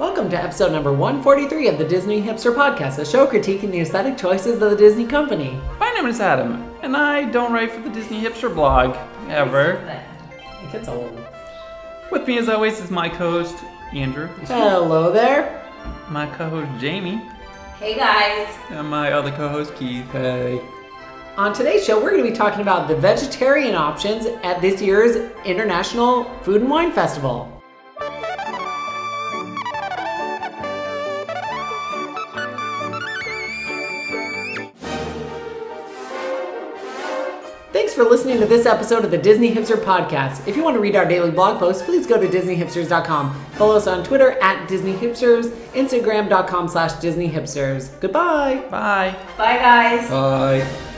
Welcome to episode number 143 of the Disney Hipster Podcast, a show critiquing the aesthetic choices of the Disney company. My name is Adam, and I don't write for the Disney Hipster blog, ever. It gets old. With me, as always, is my co-host, Andrew, Hello there. my co-host, Jamie, Hey guys. and my other co-host, Keith. Hey. On today's show, we're going to be talking about the vegetarian options at this year's International Food and Wine Festival. Thanks for listening to this episode of the Disney Hipster Podcast. If you want to read our daily blog posts, please go to DisneyHipsters.com. Follow us on Twitter at Disney Hipsters, Instagram.com slash DisneyHipsters. Goodbye. Bye. Bye guys. Bye.